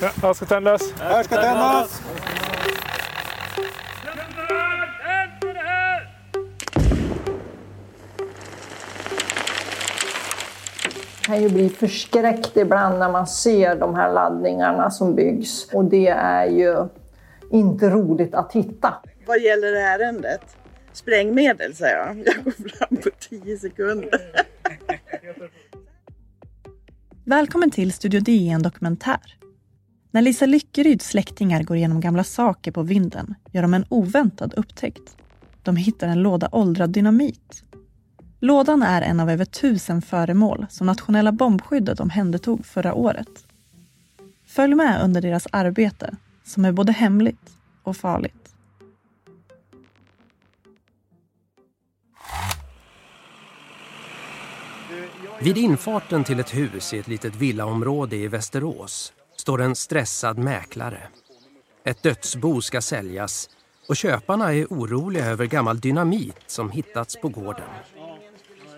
Ja, här ska tändas. Här ska tändas! kan ju bli förskräckt ibland när man ser de här laddningarna som byggs. Och det är ju inte roligt att hitta. Vad gäller ärendet? Sprängmedel, säger jag. Jag går fram på tio sekunder. Välkommen till Studio DN Dokumentär. När Lisa Lyckeryds släktingar går igenom gamla saker på vinden gör de en oväntad upptäckt. De hittar en låda åldrad dynamit Lådan är en av över tusen föremål som nationella bombskyddet omhändertog förra året. Följ med under deras arbete, som är både hemligt och farligt. Vid infarten till ett hus i ett litet villaområde i Västerås står en stressad mäklare. Ett dödsbo ska säljas och köparna är oroliga över gammal dynamit som hittats på gården.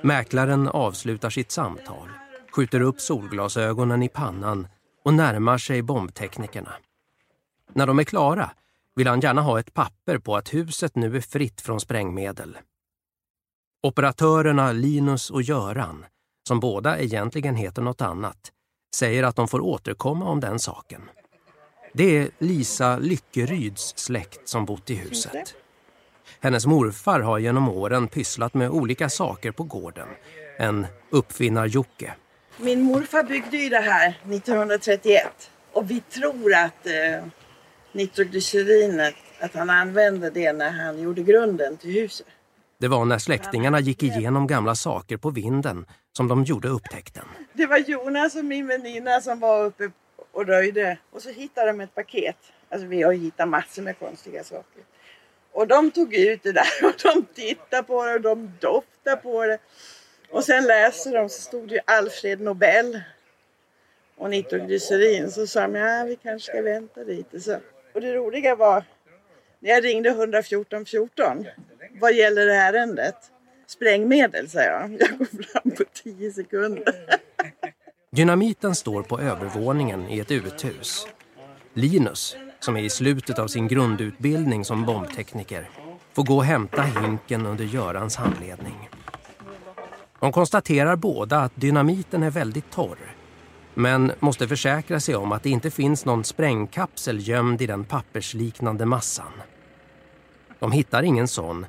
Mäklaren avslutar sitt samtal, skjuter upp solglasögonen i pannan och närmar sig bombteknikerna. När de är klara vill han gärna ha ett papper på att huset nu är fritt från sprängmedel. Operatörerna Linus och Göran, som båda egentligen heter något annat, säger att de får återkomma om den saken. Det är Lisa Lyckeryds släkt som bott i huset. Hennes morfar har genom åren pysslat med olika saker på gården. En uppfinnar-Jocke. Min morfar byggde ju det här 1931 och vi tror att eh, nitroglycerinet, att han använde det när han gjorde grunden till huset. Det var när släktingarna gick igenom gamla saker på vinden som de gjorde upptäckten. Det var Jonas och min väninna som var uppe och röjde och så hittade de ett paket. Alltså vi har hittat massor med konstiga saker. Och de tog ut det där och de tittade på det och de doftade på det. Och sen läste de så stod det ju Alfred Nobel och nitroglycerin. Så sa de, ja vi kanske ska vänta lite. Så. Och det roliga var, när jag ringde 114 14, vad gäller ärendet? Sprängmedel, sa jag. Jag går fram på tio sekunder. Dynamiten står på övervåningen i ett uthus. Linus, som är i slutet av sin grundutbildning som bombtekniker, får gå och hämta hinken under Görans handledning. De konstaterar båda att dynamiten är väldigt torr men måste försäkra sig om att det inte finns någon sprängkapsel gömd i den pappersliknande massan. De hittar ingen sån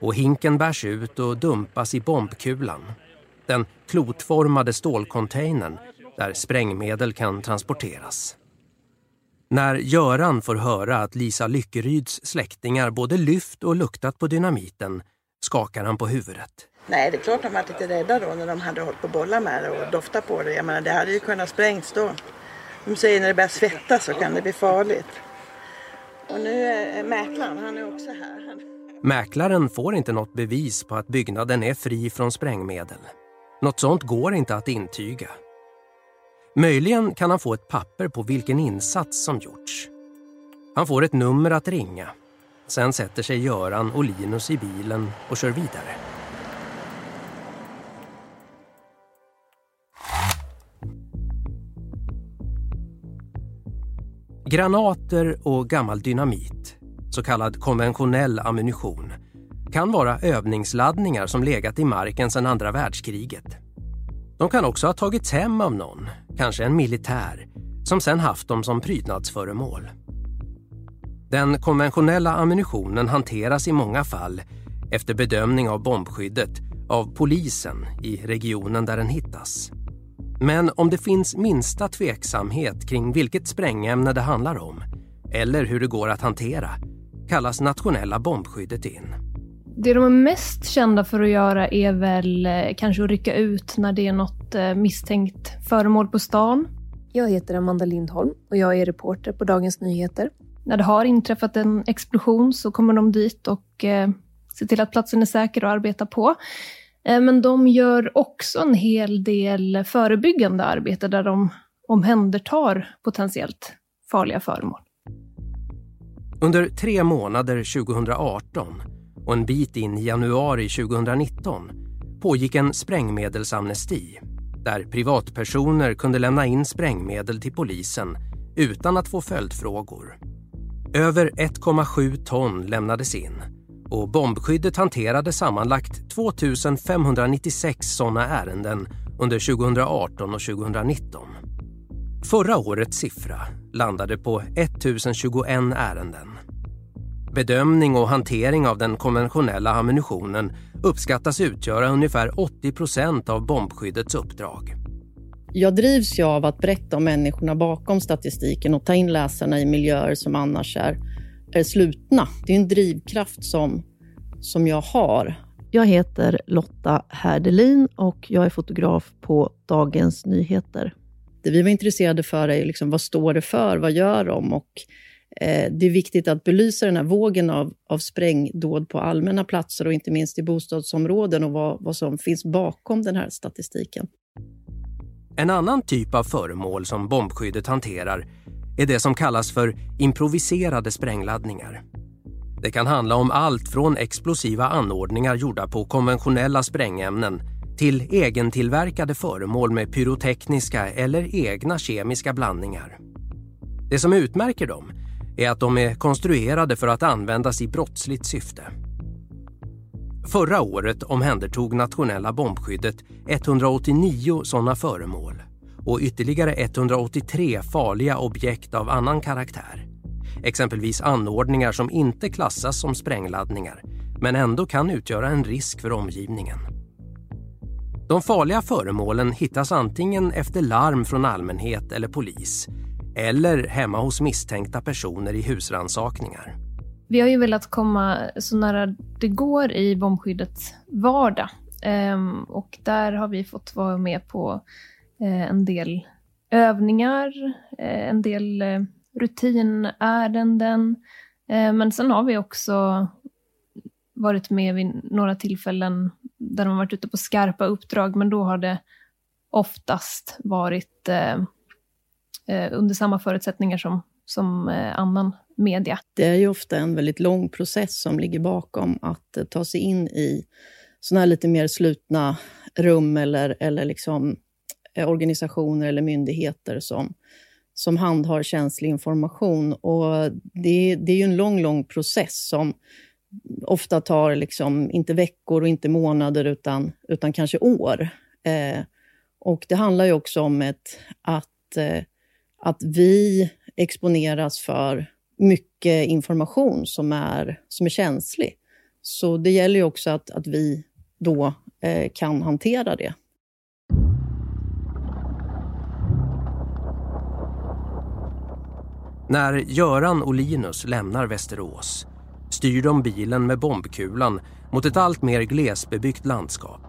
och hinken bärs ut och dumpas i bombkulan. Den klotformade stålcontainern där sprängmedel kan transporteras. När Göran får höra att Lisa Lyckeryds släktingar både lyft och luktat på dynamiten skakar han på huvudet. Nej, det är klart de var lite rädda då när de hade hållit på bollar med det och doftat på det. Jag menar, det hade ju kunnat sprängas då. De säger när det börjar svettas så kan det bli farligt. Och nu är mäklaren, han är också här. Mäklaren får inte något bevis på att byggnaden är fri från sprängmedel. Något sånt går inte att intyga. Möjligen kan han få ett papper på vilken insats som gjorts. Han får ett nummer att ringa. Sen sätter sig Göran och Linus i bilen och kör vidare. Granater och gammal dynamit, så kallad konventionell ammunition, kan vara övningsladdningar som legat i marken sedan andra världskriget. De kan också ha tagits hem av någon, kanske en militär, som sen haft dem som prydnadsföremål. Den konventionella ammunitionen hanteras i många fall efter bedömning av bombskyddet av polisen i regionen där den hittas. Men om det finns minsta tveksamhet kring vilket sprängämne det handlar om eller hur det går att hantera kallas nationella bombskyddet in. Det de är mest kända för att göra är väl eh, kanske att rycka ut när det är något eh, misstänkt föremål på stan. Jag heter Amanda Lindholm och jag är reporter på Dagens Nyheter. När det har inträffat en explosion så kommer de dit och eh, ser till att platsen är säker och arbetar på. Eh, men de gör också en hel del förebyggande arbete där de omhändertar potentiellt farliga föremål. Under tre månader 2018 och en bit in i januari 2019 pågick en sprängmedelsamnesti där privatpersoner kunde lämna in sprängmedel till polisen utan att få följdfrågor. Över 1,7 ton lämnades in och bombskyddet hanterade sammanlagt 2 596 sådana ärenden under 2018 och 2019. Förra årets siffra landade på 1021 ärenden. Bedömning och hantering av den konventionella ammunitionen uppskattas utgöra ungefär 80 procent av bombskyddets uppdrag. Jag drivs ju av att berätta om människorna bakom statistiken och ta in läsarna i miljöer som annars är, är slutna. Det är en drivkraft som, som jag har. Jag heter Lotta Härdelin och jag är fotograf på Dagens Nyheter. Det vi var intresserade för är liksom, vad står det för, vad gör de? Och, eh, det är viktigt att belysa den här vågen av, av sprängdåd på allmänna platser och inte minst i bostadsområden och vad, vad som finns bakom den här statistiken. En annan typ av föremål som bombskyddet hanterar är det som kallas för improviserade sprängladdningar. Det kan handla om allt från explosiva anordningar gjorda på konventionella sprängämnen till egentillverkade föremål med pyrotekniska eller egna kemiska blandningar. Det som utmärker dem är att de är konstruerade för att användas i brottsligt syfte. Förra året omhändertog nationella bombskyddet 189 sådana föremål och ytterligare 183 farliga objekt av annan karaktär. Exempelvis anordningar som inte klassas som sprängladdningar men ändå kan utgöra en risk för omgivningen. De farliga föremålen hittas antingen efter larm från allmänhet eller polis eller hemma hos misstänkta personer i husransakningar. Vi har ju velat komma så nära det går i bombskyddets vardag. Ehm, och där har vi fått vara med på eh, en del övningar, eh, en del eh, rutinärenden. men sen har vi också varit med vid några tillfällen där de har varit ute på skarpa uppdrag, men då har det oftast varit eh, eh, under samma förutsättningar som, som eh, annan media. Det är ju ofta en väldigt lång process som ligger bakom att ta sig in i sådana här lite mer slutna rum eller, eller liksom eh, organisationer eller myndigheter som, som handhar känslig information. Och det, det är ju en lång, lång process som ofta tar liksom, inte veckor och inte månader, utan, utan kanske år. Eh, och det handlar ju också om ett, att, eh, att vi exponeras för mycket information som är, som är känslig. Så det gäller ju också att, att vi då eh, kan hantera det. När Göran och Linus lämnar Västerås styr de bilen med bombkulan mot ett allt mer glesbebyggt landskap.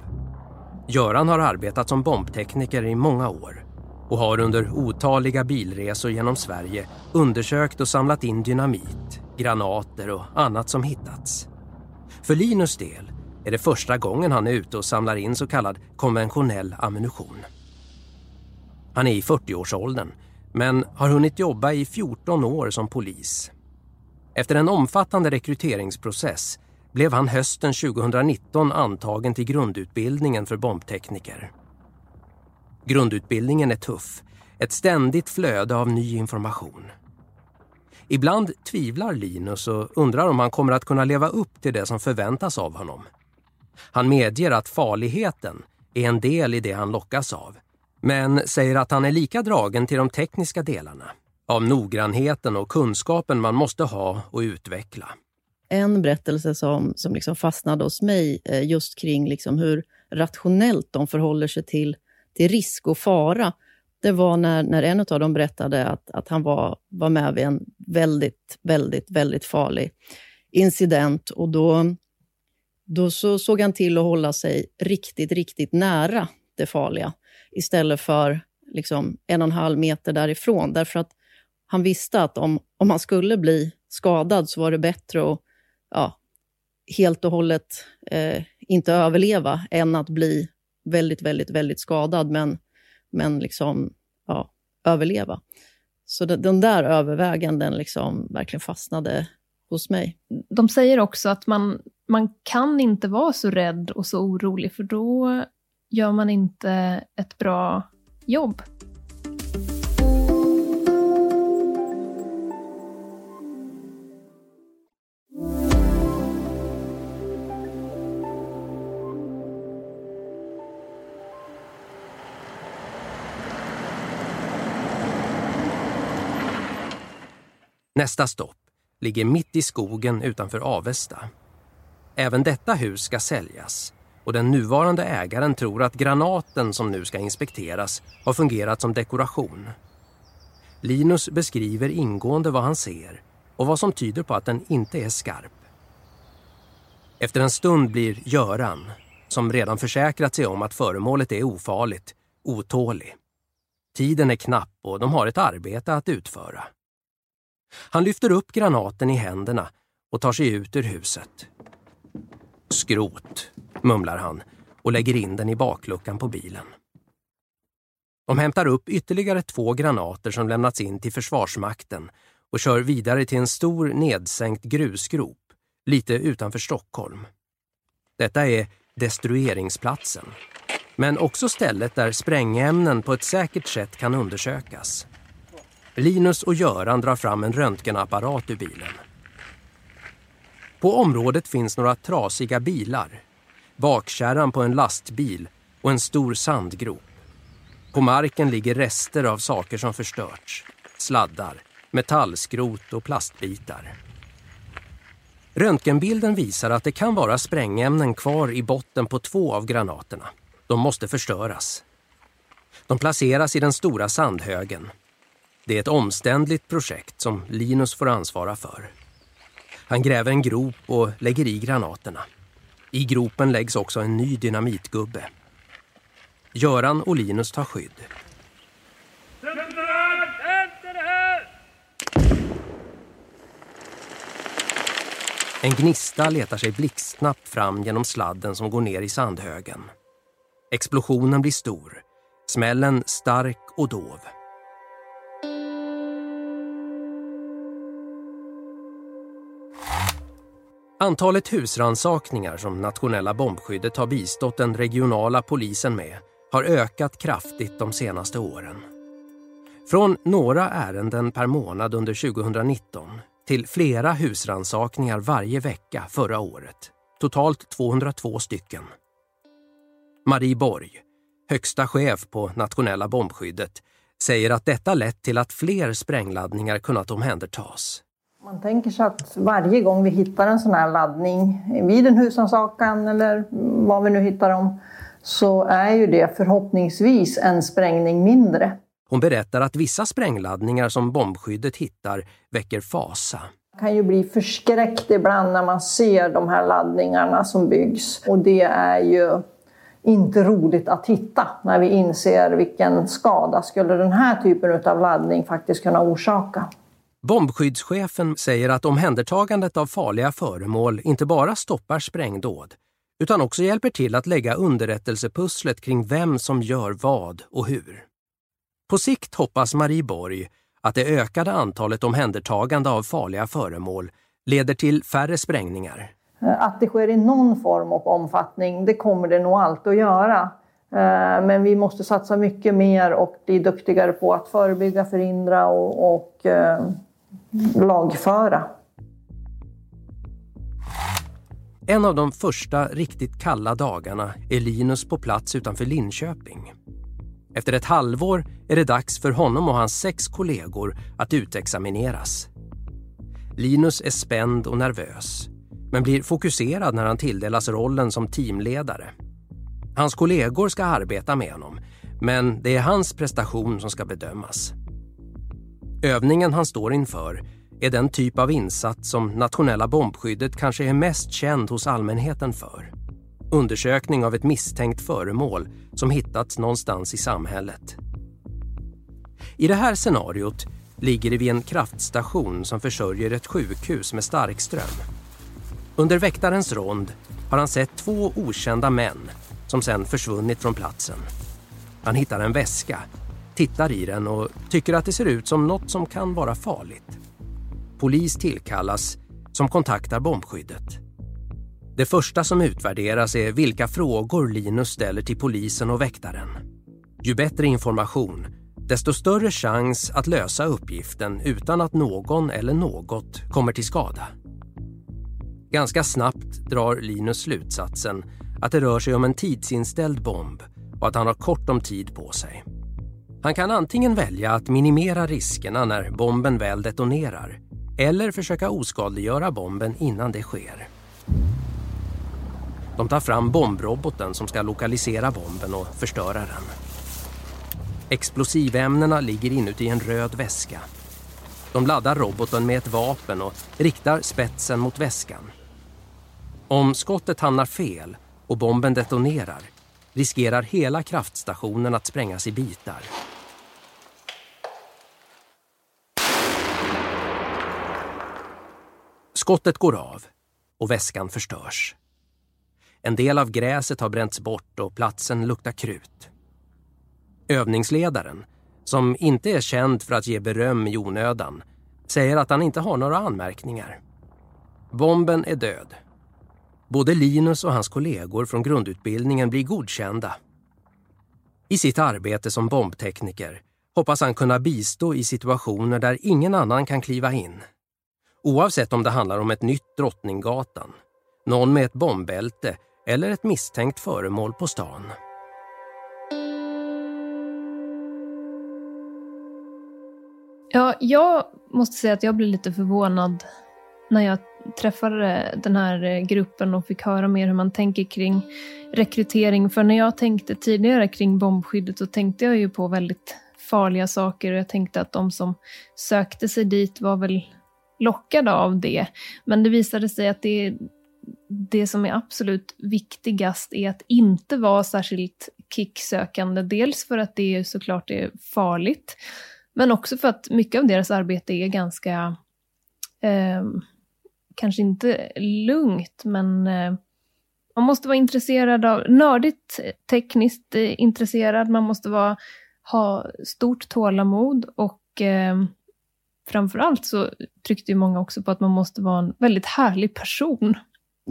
Göran har arbetat som bombtekniker i många år och har under otaliga bilresor genom Sverige undersökt och samlat in dynamit, granater och annat som hittats. För Linus del är det första gången han är ute och samlar in så kallad konventionell ammunition. Han är i 40-årsåldern men har hunnit jobba i 14 år som polis. Efter en omfattande rekryteringsprocess blev han hösten 2019 antagen till grundutbildningen för bombtekniker. Grundutbildningen är tuff, ett ständigt flöde av ny information. Ibland tvivlar Linus och undrar om han kommer att kunna leva upp till det som förväntas av honom. Han medger att farligheten är en del i det han lockas av, men säger att han är lika dragen till de tekniska delarna, av noggrannheten och kunskapen man måste ha och utveckla. En berättelse som, som liksom fastnade hos mig eh, just kring liksom hur rationellt de förhåller sig till till risk och fara, det var när, när en av dem berättade att, att han var, var med vid en väldigt, väldigt, väldigt farlig incident. Och då, då så såg han till att hålla sig riktigt, riktigt nära det farliga istället för liksom en och en halv meter därifrån. Därför att han visste att om, om han skulle bli skadad så var det bättre att ja, helt och hållet eh, inte överleva än att bli väldigt, väldigt, väldigt skadad, men, men liksom, ja, överleva. Så den, den där överväganden liksom verkligen fastnade hos mig. De säger också att man, man kan inte vara så rädd och så orolig, för då gör man inte ett bra jobb. Nästa stopp ligger mitt i skogen utanför Avesta. Även detta hus ska säljas och den nuvarande ägaren tror att granaten som nu ska inspekteras har fungerat som dekoration. Linus beskriver ingående vad han ser och vad som tyder på att den inte är skarp. Efter en stund blir Göran, som redan försäkrat sig om att föremålet är ofarligt, otålig. Tiden är knapp och de har ett arbete att utföra. Han lyfter upp granaten i händerna och tar sig ut ur huset. Skrot, mumlar han och lägger in den i bakluckan på bilen. De hämtar upp ytterligare två granater som lämnats in till Försvarsmakten och kör vidare till en stor nedsänkt grusgrop lite utanför Stockholm. Detta är destrueringsplatsen, men också stället där sprängämnen på ett säkert sätt kan undersökas. Linus och Göran drar fram en röntgenapparat ur bilen. På området finns några trasiga bilar, bakkärran på en lastbil och en stor sandgrop. På marken ligger rester av saker som förstörts. Sladdar, metallskrot och plastbitar. Röntgenbilden visar att det kan vara sprängämnen kvar i botten på två av granaterna. De måste förstöras. De placeras i den stora sandhögen. Det är ett omständligt projekt som Linus får ansvara för. Han gräver en grop och lägger i granaterna. I gropen läggs också en ny dynamitgubbe. Göran och Linus tar skydd. En gnista letar sig blixtsnabbt fram genom sladden som går ner i sandhögen. Explosionen blir stor, smällen stark och dov. Antalet husransakningar som nationella bombskyddet har bistått den regionala polisen med har ökat kraftigt de senaste åren. Från några ärenden per månad under 2019 till flera husransakningar varje vecka förra året. Totalt 202 stycken. Marie Borg, högsta chef på nationella bombskyddet, säger att detta lett till att fler sprängladdningar kunnat omhändertas. Man tänker sig att varje gång vi hittar en sån här laddning vid en husrannsakan eller var vi nu hittar dem så är ju det förhoppningsvis en sprängning mindre. Hon berättar att vissa sprängladdningar som bombskyddet hittar väcker fasa. Man kan ju bli förskräckt ibland när man ser de här laddningarna som byggs och det är ju inte roligt att hitta när vi inser vilken skada skulle den här typen av laddning faktiskt kunna orsaka. Bombskyddschefen säger att omhändertagandet av farliga föremål inte bara stoppar sprängdåd utan också hjälper till att lägga underrättelsepusslet kring vem som gör vad och hur. På sikt hoppas Marie Borg att det ökade antalet omhändertagande av farliga föremål leder till färre sprängningar. Eh, att det sker i någon form och omfattning, det kommer det nog alltid att göra. Eh, men vi måste satsa mycket mer och bli duktigare på att förebygga, förhindra och, och eh, lagföra. En av de första riktigt kalla dagarna är Linus på plats utanför Linköping. Efter ett halvår är det dags för honom och hans sex kollegor att utexamineras. Linus är spänd och nervös, men blir fokuserad när han tilldelas rollen som teamledare. Hans kollegor ska arbeta med honom, men det är hans prestation som ska bedömas. Övningen han står inför är den typ av insats som nationella bombskyddet kanske är mest känd hos allmänheten för. Undersökning av ett misstänkt föremål som hittats någonstans i samhället. I det här scenariot ligger det vid en kraftstation som försörjer ett sjukhus med starkström. Under väktarens rond har han sett två okända män som sedan försvunnit från platsen. Han hittar en väska, tittar i den och tycker att det ser ut som något som kan vara farligt. Polis tillkallas som kontaktar bombskyddet. Det första som utvärderas är vilka frågor Linus ställer till polisen och väktaren. Ju bättre information, desto större chans att lösa uppgiften utan att någon eller något kommer till skada. Ganska snabbt drar Linus slutsatsen att det rör sig om en tidsinställd bomb och att han har kort om tid på sig. Han kan antingen välja att minimera riskerna när bomben väl detonerar eller försöka oskadliggöra bomben innan det sker. De tar fram bombroboten som ska lokalisera bomben och förstöra den. Explosivämnena ligger inuti en röd väska. De laddar roboten med ett vapen och riktar spetsen mot väskan. Om skottet hamnar fel och bomben detonerar riskerar hela kraftstationen att sprängas i bitar. Skottet går av och väskan förstörs. En del av gräset har bränts bort och platsen luktar krut. Övningsledaren, som inte är känd för att ge beröm i onödan, säger att han inte har några anmärkningar. Bomben är död. Både Linus och hans kollegor från grundutbildningen blir godkända. I sitt arbete som bombtekniker hoppas han kunna bistå i situationer där ingen annan kan kliva in. Oavsett om det handlar om ett nytt Drottninggatan, någon med ett bombbälte eller ett misstänkt föremål på stan. Ja, jag måste säga att jag blev lite förvånad när jag träffade eh, den här eh, gruppen och fick höra mer hur man tänker kring rekrytering. För när jag tänkte tidigare kring bombskyddet så tänkte jag ju på väldigt farliga saker och jag tänkte att de som sökte sig dit var väl lockade av det. Men det visade sig att det, det som är absolut viktigast är att inte vara särskilt kicksökande. Dels för att det såklart är farligt, men också för att mycket av deras arbete är ganska, eh, kanske inte lugnt, men eh, man måste vara intresserad av, nördigt tekniskt eh, intresserad, man måste vara, ha stort tålamod och eh, framförallt så tryckte ju många också på att man måste vara en väldigt härlig person.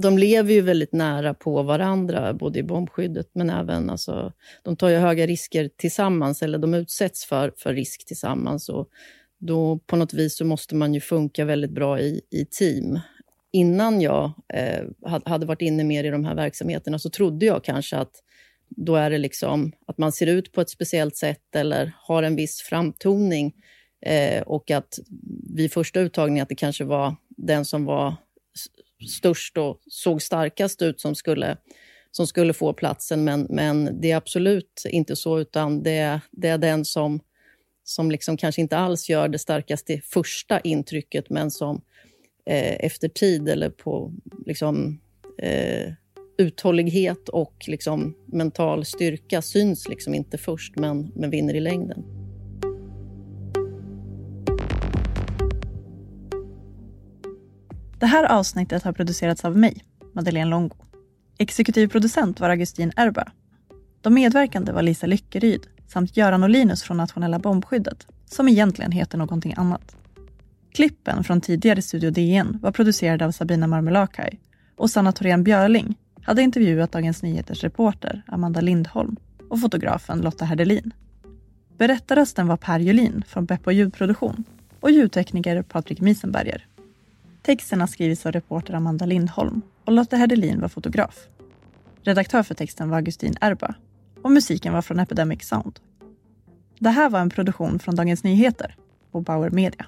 De lever ju väldigt nära på varandra, både i bombskyddet men även... Alltså, de tar ju höga risker tillsammans, eller de utsätts för, för risk tillsammans. Och då på något vis så måste man ju funka väldigt bra i, i team. Innan jag eh, hade varit inne mer i de här verksamheterna så trodde jag kanske att då är det liksom att man ser ut på ett speciellt sätt eller har en viss framtoning Eh, och att vid första uttagningen att det kanske var den som var störst och såg starkast ut som skulle, som skulle få platsen. Men, men det är absolut inte så, utan det, det är den som, som liksom kanske inte alls gör det starkaste första intrycket, men som eh, efter tid eller på liksom, eh, uthållighet och liksom mental styrka syns liksom inte först, men, men vinner i längden. Det här avsnittet har producerats av mig, Madeleine Longo. Exekutiv producent var Augustin Erba. De medverkande var Lisa Lyckeryd samt Göran och Linus från Nationella bombskyddet, som egentligen heter någonting annat. Klippen från tidigare Studio DN var producerade av Sabina Marmelakai och Sanna Thorén Björling hade intervjuat Dagens Nyheters reporter Amanda Lindholm och fotografen Lotta Herdelin. Berättarrösten var Per Julin från Beppo ljudproduktion och ljudtekniker Patrik Miesenberger. Texten har skrivits av reporter Amanda Lindholm och Lotta Hedelin var fotograf. Redaktör för texten var Augustin Erba och musiken var från Epidemic Sound. Det här var en produktion från Dagens Nyheter och Bauer Media.